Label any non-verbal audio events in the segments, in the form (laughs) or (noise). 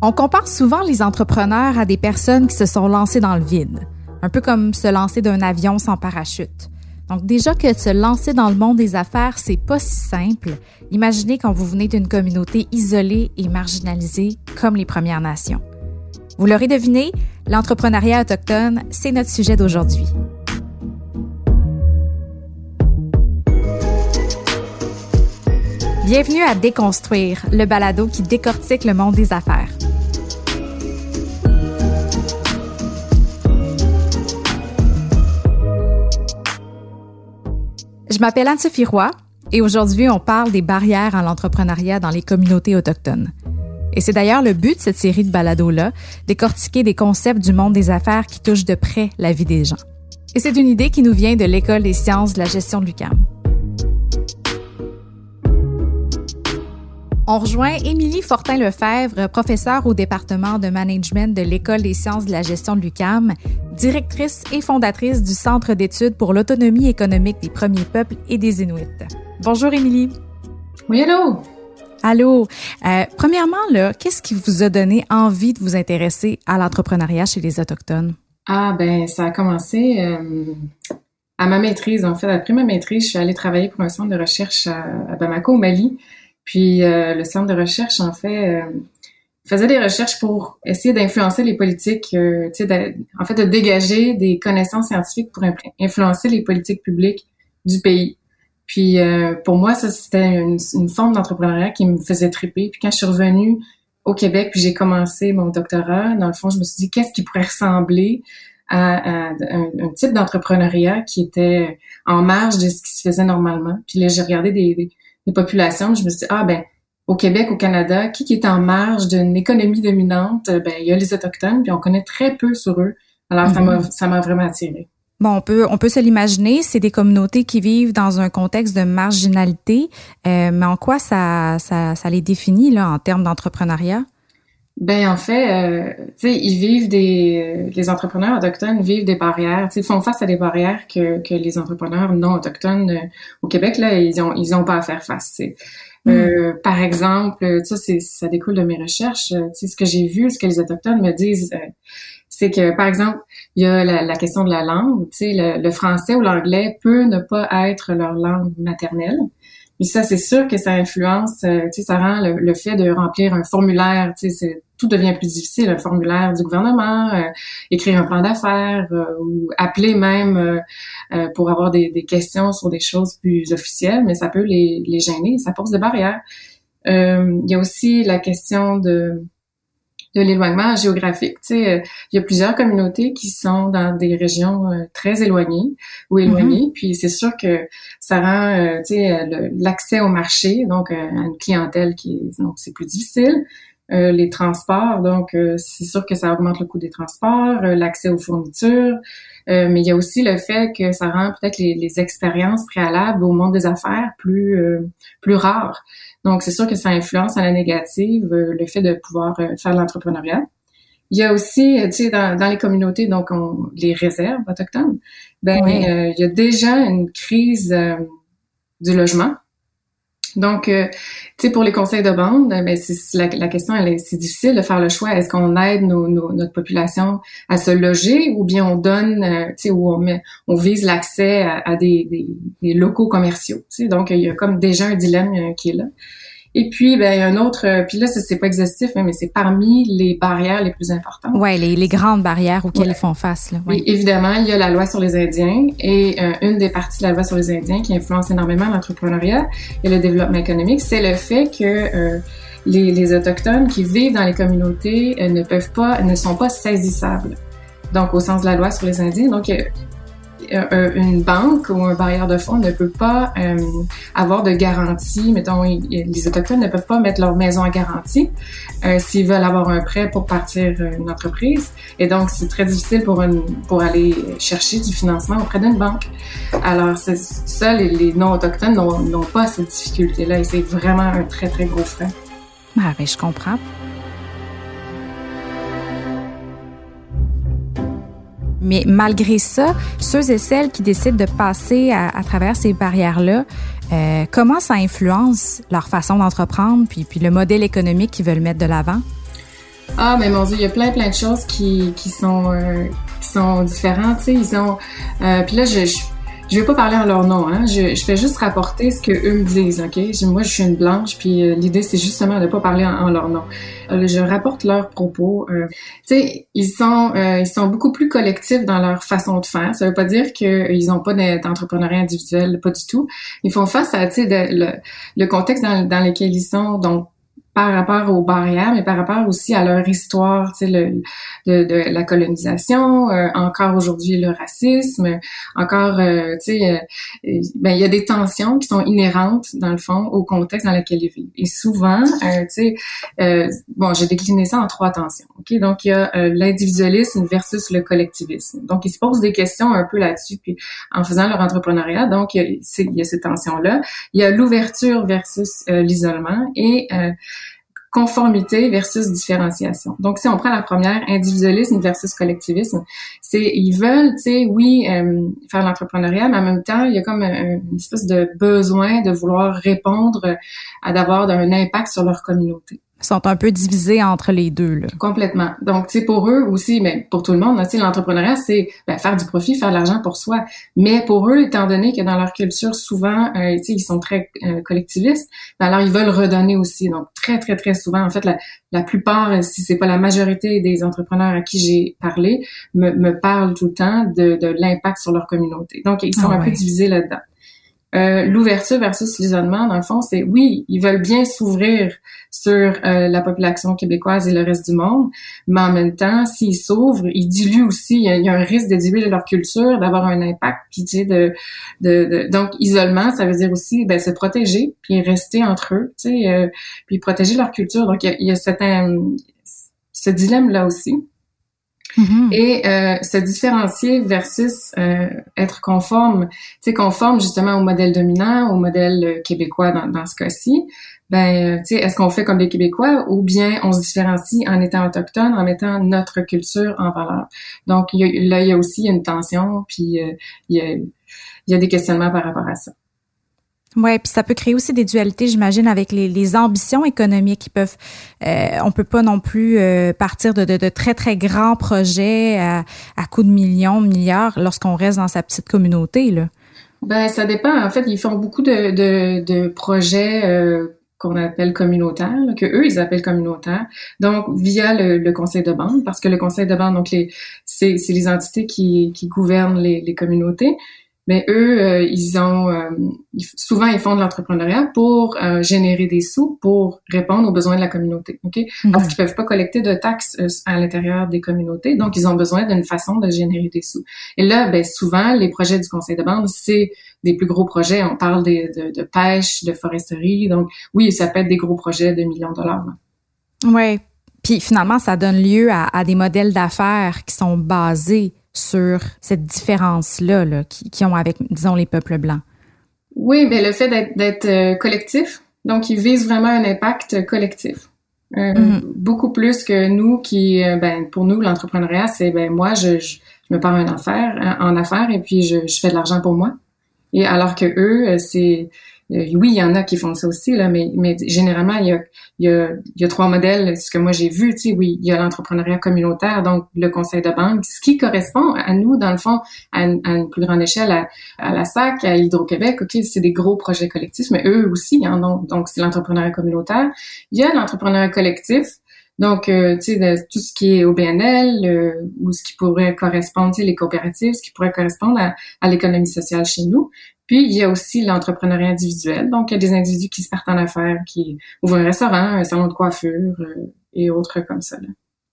On compare souvent les entrepreneurs à des personnes qui se sont lancées dans le vide, un peu comme se lancer d'un avion sans parachute. Donc déjà que se lancer dans le monde des affaires, c'est pas si simple. Imaginez quand vous venez d'une communauté isolée et marginalisée comme les Premières Nations. Vous l'aurez deviné, l'entrepreneuriat autochtone, c'est notre sujet d'aujourd'hui. Bienvenue à Déconstruire, le balado qui décortique le monde des affaires. Je m'appelle Anne-Sophie Roy et aujourd'hui, on parle des barrières à l'entrepreneuriat dans les communautés autochtones. Et c'est d'ailleurs le but de cette série de balados-là, décortiquer des concepts du monde des affaires qui touchent de près la vie des gens. Et c'est une idée qui nous vient de l'École des sciences de la gestion de l'UQAM. On rejoint Émilie Fortin-Lefebvre, professeure au département de management de l'École des sciences de la gestion de l'UCAM, directrice et fondatrice du Centre d'études pour l'autonomie économique des premiers peuples et des Inuits. Bonjour Émilie. Oui, allô? Allô. Euh, premièrement, là, qu'est-ce qui vous a donné envie de vous intéresser à l'entrepreneuriat chez les Autochtones? Ah, ben, ça a commencé euh, à ma maîtrise. En fait, après ma maîtrise, je suis allée travailler pour un centre de recherche à, à Bamako, au Mali. Puis euh, le centre de recherche, en fait, euh, faisait des recherches pour essayer d'influencer les politiques, euh, en fait, de dégager des connaissances scientifiques pour influencer les politiques publiques du pays. Puis pour moi, ça, c'était une, forme d'entrepreneuriat qui me faisait triper. Puis quand je suis revenue au Québec, puis j'ai commencé mon doctorat, dans le fond, je me suis dit, qu'est-ce qui pourrait ressembler à, un, type d'entrepreneuriat qui était en marge de ce qui se faisait normalement? Puis là, j'ai regardé des populations, je me suis dit, ah ben, au Québec, au Canada, qui, qui est en marge d'une économie dominante, ben, il y a les Autochtones, puis on connaît très peu sur eux. Alors, ça m'a, mhm. ça m'a vraiment attiré. Bon, on peut, on peut se l'imaginer, c'est des communautés qui vivent dans un contexte de marginalité, euh, mais en quoi ça, ça, ça les définit là en termes d'entrepreneuriat? Ben en fait, euh, tu sais, ils vivent des, euh, les entrepreneurs autochtones vivent des barrières, tu sais, font face à des barrières que, que les entrepreneurs non autochtones euh, au Québec là, ils ont ils ont pas à faire face. Mm. Euh, par exemple, ça c'est ça découle de mes recherches. Tu sais, ce que j'ai vu, ce que les autochtones me disent, c'est que par exemple, il y a la, la question de la langue. Tu sais, le, le français ou l'anglais peut ne pas être leur langue maternelle. Mais ça, c'est sûr que ça influence, tu sais, ça rend le, le, fait de remplir un formulaire, tu sais, tout devient plus difficile, un formulaire du gouvernement, euh, écrire un plan d'affaires euh, ou appeler même euh, pour avoir des, questions sur des choses plus officielles, mais ça peut les, les gêner, ça pose des barrières. il y a aussi la question de de l'éloignement géographique. Tu sais, il y a plusieurs communautés qui sont dans des régions très éloignées ou éloignées, mm-hmm. puis c'est sûr que ça rend, tu sais, l'accès au marché, donc à une clientèle qui, donc c'est plus difficile. Euh, les transports. Donc, euh, c'est sûr que ça augmente le coût des transports, euh, l'accès aux fournitures, mais il y a aussi le fait que ça rend peut-être les, les, expériences préalables au monde des affaires plus plus rares. Donc, c'est sûr que ça influence à la négative le fait de pouvoir faire de l'entrepreneuriat. Il y a aussi, tu sais, dans, dans, les communautés, donc on, les réserves autochtones, ben il y a déjà une crise du logement donc, euh, tu sais, pour les conseils de bande, ben, c'est la, la, question, c'est difficile de faire le choix. Est-ce qu'on aide nos, notre population à se loger ou bien on donne, euh, tu sais, où on on vise l'accès à, des, des, locaux commerciaux. Donc il y a comme déjà un dilemme euh, qui est là. Et puis, ben, il y a un autre, euh, puis là, c'est pas exhaustif, hein, mais c'est parmi les barrières les plus importantes. Oui, les, les, grandes barrières auxquelles ils font face. Là, ouais. évidemment, il y a la loi sur les Indiens et euh, une des parties de la loi sur les Indiens qui influence énormément l'entrepreneuriat et le développement économique, c'est le fait que euh, les, les, autochtones qui vivent dans les communautés ne peuvent pas, ne sont pas saisissables. Donc, au sens de la loi sur les Indiens. Donc, euh, une banque ou un barrière de fonds ne peut pas euh, avoir de garantie. Mettons, les autochtones ne peuvent pas mettre leur maison en garantie euh, s'ils veulent avoir un prêt pour partir une entreprise. Et donc, c'est très difficile pour pour aller chercher du financement auprès d'une banque. Alors, ça, les, les non-autochtones n'ont pas cette difficulté-là et c'est vraiment un très, très gros frein. Ah, je comprends. Mais malgré ça, ceux et celles qui décident de passer à, travers ces barrières-là, euh, comment ça influence leur façon d'entreprendre, puis, le modèle économique qu'ils veulent mettre de l'avant? Ah, mais mon Dieu, il y a plein, plein de choses qui, sont, euh, qui sont différentes. Tu sais, ils ont. Euh, puis là, je, je je vais pas parler en leur nom, hein. Je, je fais juste rapporter ce que eux me disent, ok? Moi, je suis une blanche, puis euh, l'idée c'est justement de pas parler en, leur nom. Euh, je rapporte leurs propos. Euh, tu sais, ils sont ils sont beaucoup plus collectifs dans leur façon de faire. Ça veut pas dire qu'ils ont pas d'entrepreneuriat individuel, pas du tout. Ils font face à tu sais le, le contexte dans, dans lequel ils sont, donc par rapport aux barrières, mais par rapport aussi à leur histoire, tu sais, le, de, de, la colonisation, euh, encore aujourd'hui le racisme, encore, euh, tu sais, euh, ben il y a des tensions qui sont inhérentes dans le fond au contexte dans lequel ils vivent. Et souvent, tu sais, bon, j'ai décliné ça en trois tensions. Ok, donc il y a l'individualisme versus le collectivisme. Donc ils se posent des questions un peu là-dessus, puis en faisant leur entrepreneuriat, donc il y a, il y a cette tension là. Il y a l'ouverture versus l'isolement et conformité versus différenciation. Donc, si on prend la première, individualisme versus collectivisme, c'est ils veulent, tu sais, oui, euh, faire l'entrepreneuriat, mais en même temps, il y a comme une espèce de besoin de vouloir répondre à d'avoir un impact sur leur communauté sont un peu divisés entre les deux. Là. Complètement. Donc, tu sais, pour eux aussi, mais pour tout le monde, tu sais, l'entrepreneuriat, c'est ben, faire du profit, faire de l'argent pour soi. Mais pour eux, étant donné que dans leur culture, souvent, euh, tu sais, ils sont très euh, collectivistes, ben, alors ils veulent redonner aussi. Donc, très, très, très souvent, en fait, la, la plupart, si c'est pas la majorité des entrepreneurs à qui j'ai parlé, me, me parlent tout le temps de, de l'impact sur leur communauté. Donc, ils sont ah un peu divisés là-dedans. Euh, l'ouverture versus l'isolement, dans le fond, c'est oui, ils veulent bien s'ouvrir sur euh, la population québécoise et le reste du monde, mais en même temps, s'ils s'ouvrent, ils diluent aussi. Il y, a, un risque de diluer leur culture, d'avoir un impact, puis tu de, donc isolement, ça veut dire aussi ben, se protéger, puis rester entre eux, tu sais, euh, puis protéger leur culture. Donc il y a, il y a ce dilemme là aussi. Mm-hmm. Et euh, se différencier versus euh, être conforme, tu sais, conforme justement au modèle dominant, au modèle euh, québécois dans, dans ce cas-ci. Ben, tu sais, est-ce qu'on fait comme les Québécois ou bien on se différencie en étant autochtone, en mettant notre culture en valeur? Donc là, il y a aussi une tension, puis il y, a, y a des questionnements par rapport à ça. Oui, puis ça peut créer aussi des dualités, j'imagine, avec les, les, ambitions économiques qui peuvent. Euh, on peut pas non plus euh, partir de, de, de, très très grands projets à, à coups de millions, milliards, lorsqu'on reste dans sa petite communauté là. Ben ça dépend. En fait, ils font beaucoup de, de, de projets. Euh, qu'on appelle communautaires, que eux ils appellent communautaires, donc via le, le, conseil de bande, parce que le conseil de bande, donc les c'est les entités qui, qui gouvernent les, les communautés, mais eux, euh, ils ont euh, souvent ils font de l'entrepreneuriat pour euh, générer des sous pour répondre aux besoins de la communauté, ok? Mhm. Parce qu'ils peuvent pas collecter de taxes à l'intérieur des communautés, donc ils ont besoin d'une façon de générer des sous. Et là, ben souvent les projets du conseil de bande, c'est des plus gros projets. On parle de, de, pêche, de foresterie, donc oui, ça peut être des gros projets de millions de dollars. Oui. Puis finalement, ça donne lieu à, à des modèles d'affaires qui sont basés sur cette différence-là là, qui, ont avec, disons, les peuples blancs? Oui, ben le fait d'être euh, collectif, donc ils visent vraiment un impact collectif. Euh, mm-hmm. Beaucoup plus que nous qui, euh, ben pour nous l'entrepreneuriat, c'est ben moi je, je, me pars en affaire, en affaires et puis je, je fais de l'argent pour moi. Et alors que eux, c'est oui, il y en a qui font ça aussi, là, mais, mais généralement, il y, a, il, y a, il y a trois modèles. Ce que moi j'ai vu, tu sais, oui, il y a l'entrepreneuriat communautaire, donc le conseil de banque, ce qui correspond à nous, dans le fond, à une, plus grande échelle, à, à, la SAC, à Hydro-Québec, OK, c'est des gros projets collectifs, mais eux aussi en ont. Donc, c'est l'entrepreneuriat communautaire. Il y a l'entrepreneuriat collectif, donc, euh, tu sais, tout ce qui est au BNL euh, ou ce qui pourrait correspondre, tu sais, les coopératives, ce qui pourrait correspondre à, à l'économie sociale chez nous. Puis, il y a aussi l'entrepreneuriat individuel. Donc, il y a des individus qui se partent en affaires, qui ouvrent un restaurant, un salon de coiffure euh, et autres comme ça.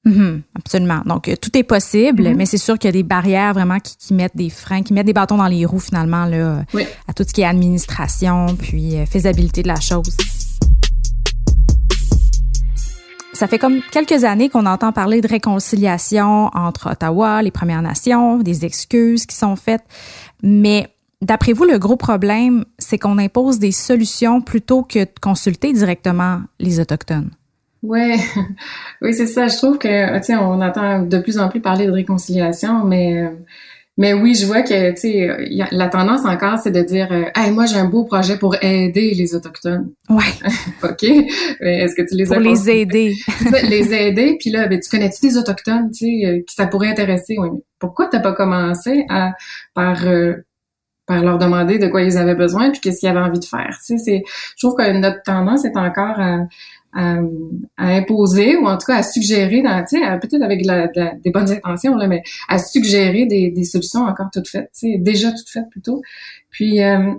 Mm-hmm. absolument. Donc, euh, tout est possible, mm-hmm. mais c'est sûr qu'il y a des barrières vraiment qui, qui, mettent des freins, qui mettent des bâtons dans les roues finalement là, à tout ce qui est administration, puis euh, faisabilité de la chose. Ça fait comme quelques années qu'on entend parler de réconciliation entre Ottawa, les Premières Nations, des excuses qui sont faites, mais D'après vous, le gros problème, c'est qu'on impose des solutions plutôt que de consulter directement les Autochtones? Ouais, (laughs) oui, c'est ça. Je trouve que, tu sais, on entend de plus en plus parler de réconciliation, mais, euh, mais oui, je vois que tu sais, la tendance encore, c'est de dire, euh, hey, moi j'ai un beau projet pour aider les autochtones. Ouais. (laughs) ok? Mais est-ce que tu les pour les aider (laughs) Les aider, puis là, ben, tu connais-tu des autochtones, tu sais, euh, qui ça pourrait intéresser? Oui. Pourquoi t'as pas commencé à par euh, par leur demander de quoi ils avaient besoin puis qu'est-ce qu'ils avaient envie de faire. Tu sais, c'est, je trouve que notre tendance est encore à, à, imposer ou en tout cas à suggérer, dans, tu sais, peut-être avec des bonnes intentions là, mais à suggérer des, des solutions encore toutes faites, tu sais, déjà toutes faites plutôt. Puis euh,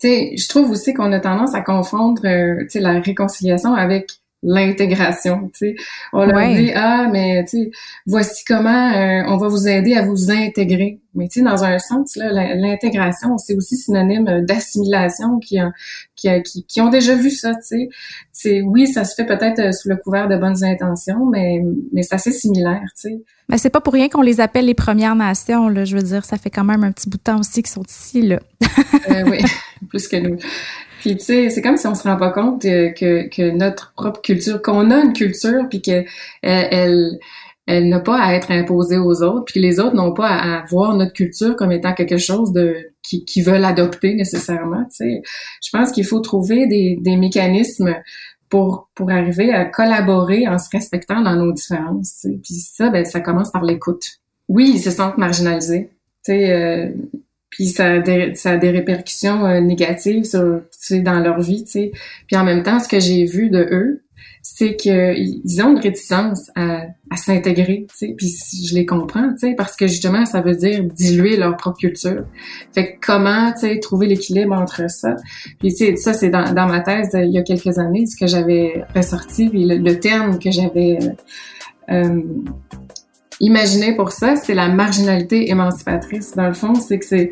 tu sais, je trouve aussi qu'on a tendance à confondre, euh, tu sais, la réconciliation avec l'intégration. Tu sais, on leur dit ah mais tu sais, voici comment euh, on va vous aider à vous intégrer. Mais tu sais, dans un sens là, l'intégration c'est aussi synonyme d'assimilation qui, qui, qui, qui ont déjà vu ça. Tu sais, c'est oui ça se fait peut-être euh, sous le couvert de bonnes intentions, mais mais c'est assez similaire. Tu sais. Mais c'est pas pour rien qu'on les appelle les Premières Nations. Là, je veux dire, ça fait quand même un petit bout de temps aussi qu'ils sont ici là. euh, oui, (laughs) plus que nous. Puis tu sais, c'est comme si on se rend pas compte que, que notre propre culture, qu'on a une culture, puis que elle, elle, n'a pas à être imposée aux autres, puis les autres n'ont pas à, voir notre culture comme étant quelque chose de qui, qui veulent adopter nécessairement. Tu sais, je pense qu'il faut trouver des, des mécanismes pour pour arriver à collaborer en se respectant dans nos différences. Tu sais. Puis ça, ben ça commence par l'écoute. Oui, ils se sentent marginalisés. Tu euh, puis ça a des, ça a des répercussions euh, négatives sur, dans leur vie, tu sais. Puis en même temps, ce que j'ai vu de eux, c'est qu'ils ont une réticence à, à s'intégrer, tu sais. Puis je les comprends, tu sais, parce que justement, ça veut dire diluer leur propre culture. Fait que comment, tu sais, trouver l'équilibre entre ça? Puis tu sais, ça c'est dans, dans ma thèse il y a quelques années, ce que j'avais ressorti, puis le, terme que j'avais euh, euh Imaginez pour ça, c'est la marginalité émancipatrice. Dans le fond, c'est que c'est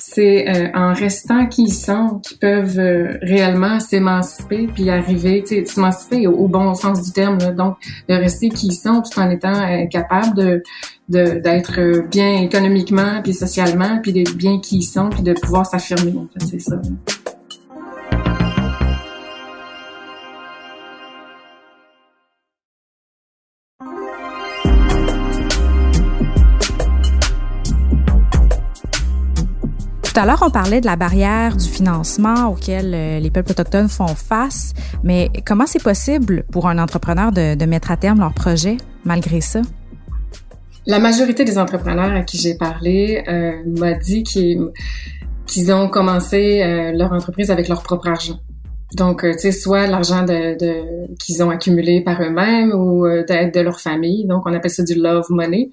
c'est euh, en restant qui ils sont qu'ils peuvent euh, réellement s'émanciper puis arriver, tu sais, s'émanciper au, bon sens du terme. donc, de rester qui ils sont tout en étant euh, capable de d'être bien économiquement puis socialement puis de bien qui ils sont puis de pouvoir s'affirmer. En fait, c'est ça. Tout à l'heure, on parlait de la barrière du financement auquel euh, les peuples autochtones font face, mais comment c'est possible pour un entrepreneur de, mettre à terme leur projet malgré ça? La majorité des entrepreneurs à qui j'ai parlé euh, m'a dit qu'ils ont commencé euh, leur entreprise avec leur propre argent. Donc, tu sais, soit l'argent de, qu'ils ont accumulé par eux-mêmes ou d'aide de leur famille. Donc, on appelle ça du love money.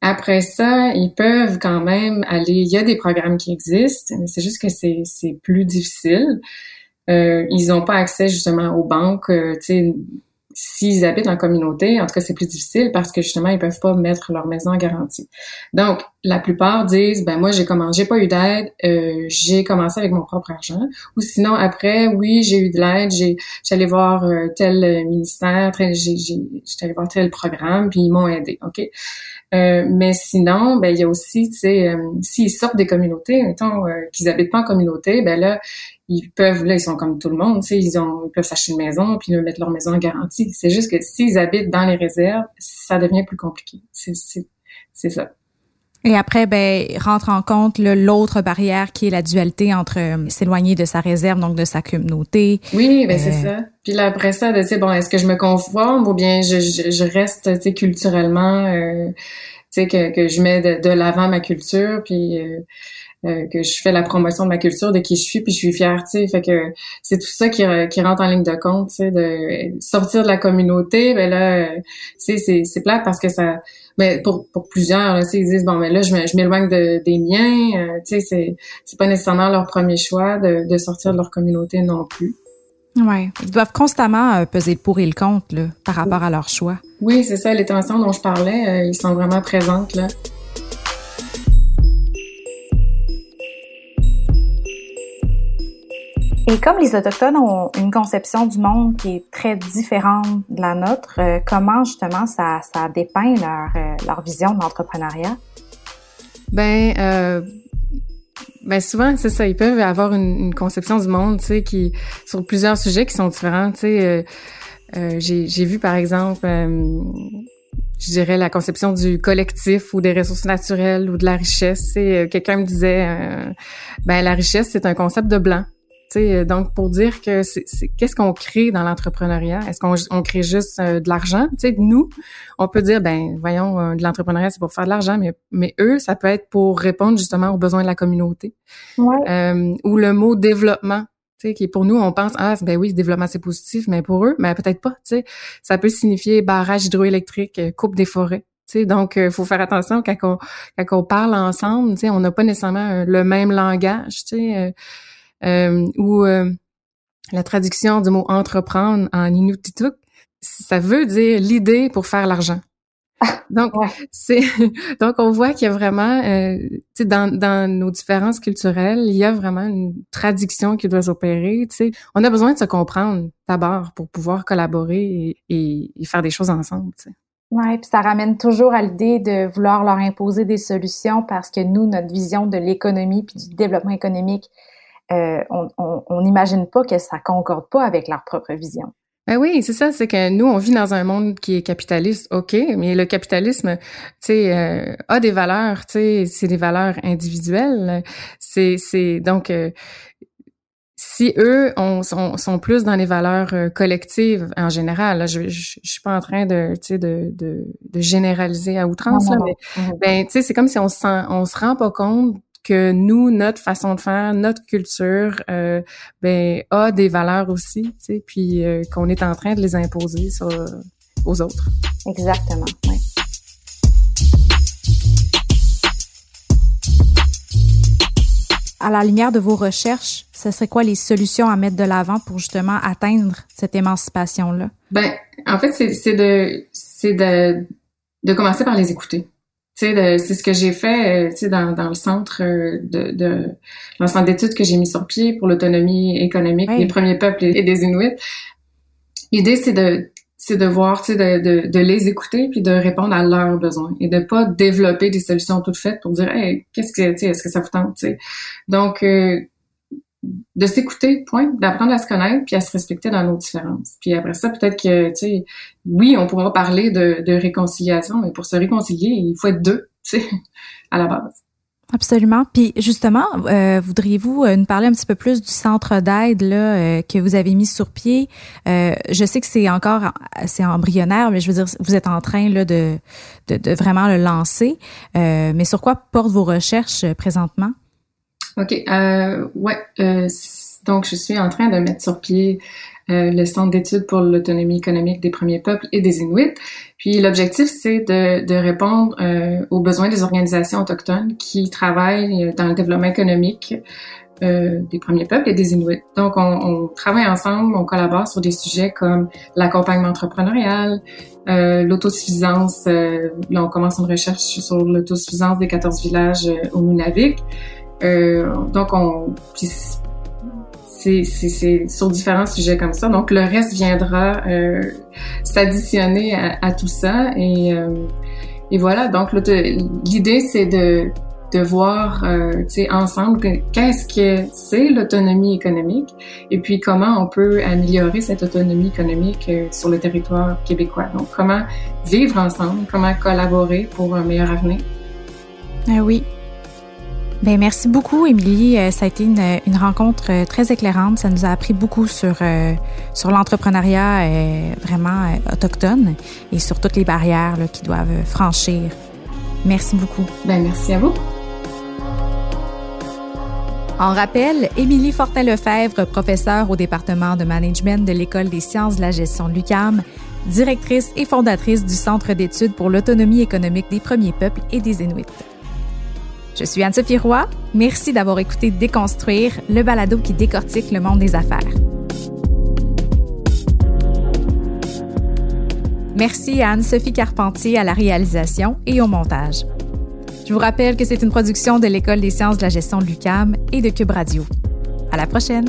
Après ça, ils peuvent quand même aller. Il y a des programmes qui existent, mais c'est juste que c'est, c'est plus difficile. Euh, ils n'ont pas accès justement aux banques. Euh, s'ils habitent en communauté, en tout cas, c'est plus difficile parce que justement, ils peuvent pas mettre leur maison en garantie. Donc, la plupart disent, ben moi, j'ai commencé, j'ai pas eu d'aide, euh, j'ai commencé avec mon propre argent. Ou sinon, après, oui, j'ai eu de l'aide, j'ai, j'allais voir euh, tel ministère, j'ai, j'allais voir tel programme, puis ils m'ont aidé, ok? Euh, mais sinon, ben il y a aussi, tu sais, euh, s'ils sortent des communautés, mettons euh, qu'ils habitent pas en communauté, ben là, ils peuvent, là, ils sont comme tout le monde, tu sais, ils ont, ils peuvent s'acheter une maison puis mettre leur maison en garantie. C'est juste que s'ils habitent dans les réserves, ça devient plus compliqué. C'est, c'est ça. Et après, ben, rentre en compte l'autre barrière qui est la dualité entre s'éloigner de sa réserve, donc de sa communauté. Oui, ben c'est ça. Puis là, après ça, de bon, est-ce que je me conforme ou bien je, je, je reste, tu sais, culturellement, euh, tu sais, que, que je mets de, l'avant ma culture, puis euh, euh, que je fais la promotion de ma culture, de qui je suis, puis je suis fière, tu sais. Fait que c'est tout ça qui, qui rentre en ligne de compte, tu sais, de sortir de la communauté. Ben là, c'est c'est plate parce que ça, mais pour, pour plusieurs, là, ils disent bon, mais là, je m'éloigne de, des miens. tu sais, c'est c'est pas nécessairement leur premier choix de, de sortir de leur communauté non plus. Ouais, ils doivent constamment euh, peser le pour et le contre là, par rapport à leur choix. Oui, c'est ça, les tensions dont je parlais, euh, ils sont vraiment présentes là. Et comme les Autochtones ont une conception du monde qui est très différente de la nôtre, euh, comment justement ça, ça dépeint leur, leur vision de l'entrepreneuriat? Ben, euh, ben souvent, c'est ça. Ils peuvent avoir une, conception du monde, tu sais, qui sur plusieurs sujets qui sont différents. Tu sais, euh, euh j'ai vu par exemple, euh, je dirais la conception du collectif ou des ressources naturelles ou de la richesse. Et quelqu'un me disait, ben la richesse c'est un concept de blanc. Euh, donc, pour dire que c'est, qu'est-ce qu'on crée dans l'entrepreneuriat? Est-ce qu'on on crée juste euh, de l'argent? sais, nous, on peut dire, ben, voyons, euh, de l'entrepreneuriat, c'est pour faire de l'argent, mais, mais eux, ça peut être pour répondre justement aux besoins de la communauté. Ouais. ou le mot développement. sais, qui pour nous, on pense, ah, ben oui, développement, c'est positif, mais pour eux, mais ben, peut-être pas. sais, Ça peut signifier barrage hydroélectrique, coupe des forêts. sais, donc, il faut faire attention quand on, quand on parle ensemble. On n'a pas nécessairement le même langage. sais euh, ou euh, la traduction du mot entreprendre en inuktitut, ça veut dire l'idée pour faire l'argent. Donc, c'est (laughs) donc on voit qu'il y a vraiment, euh, dans, dans nos différences culturelles, il y a vraiment une traduction qui doit s'opérer. On a besoin de se comprendre d'abord pour pouvoir collaborer et, et, faire des choses ensemble. T'sais. Ouais, puis ça ramène toujours à l'idée de vouloir leur imposer des solutions parce que nous, notre vision de l'économie puis du développement économique, euh, on n'imagine pas que ça concorde pas avec leur propre vision. Ben oui, c'est ça, c'est que nous, on vit dans un monde qui est capitaliste, OK, mais le capitalisme, tu sais, euh, a des valeurs, tu sais, c'est des valeurs individuelles. C'est, c'est donc, euh, si eux on, sont, plus dans les valeurs collectives en général, je, je, suis pas en train de, tu sais, de, de, généraliser à outrance, là, mais mm-hmm. ben, tu sais, c'est comme si on se, on se rend pas compte que nous, notre façon de faire, notre culture, euh, ben, a des valeurs aussi, tu sais, puis euh, qu'on est en train de les imposer aux autres. Exactement, oui. À la lumière de vos recherches, ce serait quoi les solutions à mettre de l'avant pour justement atteindre cette émancipation-là? Ben, en fait, c'est de, c'est de, de commencer par les écouter c'est ce que j'ai fait, euh, dans, dans le centre euh, de, de l'ensemble d'études que j'ai mis sur pied pour l'autonomie économique des premiers peuples et des Inuits. L'idée, c'est de c'est de voir, tu de, de, de, les écouter puis de répondre à leurs besoins et de pas développer des solutions toutes faites pour dire, hey, qu'est-ce que, tu est-ce que ça vous tente, tu sais? Donc, euh, de s'écouter, point, d'apprendre à se connaître puis à se respecter dans nos différences. Puis après ça, peut-être que, tu sais, oui, on pourra parler de, de, réconciliation, mais pour se réconcilier, il faut être deux, tu sais, (laughs) à la base. Absolument. Puis justement, euh, voudriez-vous euh, nous parler un petit peu plus du centre d'aide là euh, que vous avez mis sur pied? Je sais que c'est encore c'est embryonnaire, mais je veux dire, vous êtes en train là de, de, de vraiment le lancer. mais sur quoi portent vos recherches présentement? OK. Euh, ouais. Euh, donc, je suis en train de mettre sur pied euh, le Centre d'études pour l'autonomie économique des premiers peuples et des Inuits. Puis l'objectif, c'est de, de, répondre euh, aux besoins des organisations autochtones qui travaillent dans le développement économique euh, des premiers peuples et des Inuits. Donc, on, on, travaille ensemble, on collabore sur des sujets comme l'accompagnement entrepreneurial, euh, l'autosuffisance. là, on commence une recherche sur l'autosuffisance des 14 villages au Nunavik. Euh, donc, on, c'est, sur différents sujets comme ça. Donc, le reste viendra euh, s'additionner à, tout ça. Et, euh, et voilà, donc l'idée, c'est de, de voir euh, ensemble qu'est-ce que c'est l'autonomie économique et puis comment on peut améliorer cette autonomie économique sur le territoire québécois. Donc, comment vivre ensemble, comment collaborer pour un meilleur avenir. Ah oui, ben merci beaucoup, Émilie. Euh, ça a été une, une, rencontre euh, très éclairante. Ça nous a appris beaucoup sur euh, sur l'entrepreneuriat vraiment autochtone et sur toutes les barrières là, qu'ils doivent franchir. Merci beaucoup. Ben merci à vous. En rappel, Émilie Fortin-Lefebvre, professeure au département de management de l'École des sciences de la gestion de l'UQAM, directrice et fondatrice du Centre d'études pour l'autonomie économique des premiers peuples et des Inuits. Je suis Anne-Sophie Roy. Merci d'avoir écouté Déconstruire, le balado qui décortique le monde des affaires. Merci à Anne-Sophie Carpentier à la réalisation et au montage. Je vous rappelle que c'est une production de l'École des sciences de la gestion de l'UCAM et de Cube Radio. À la prochaine!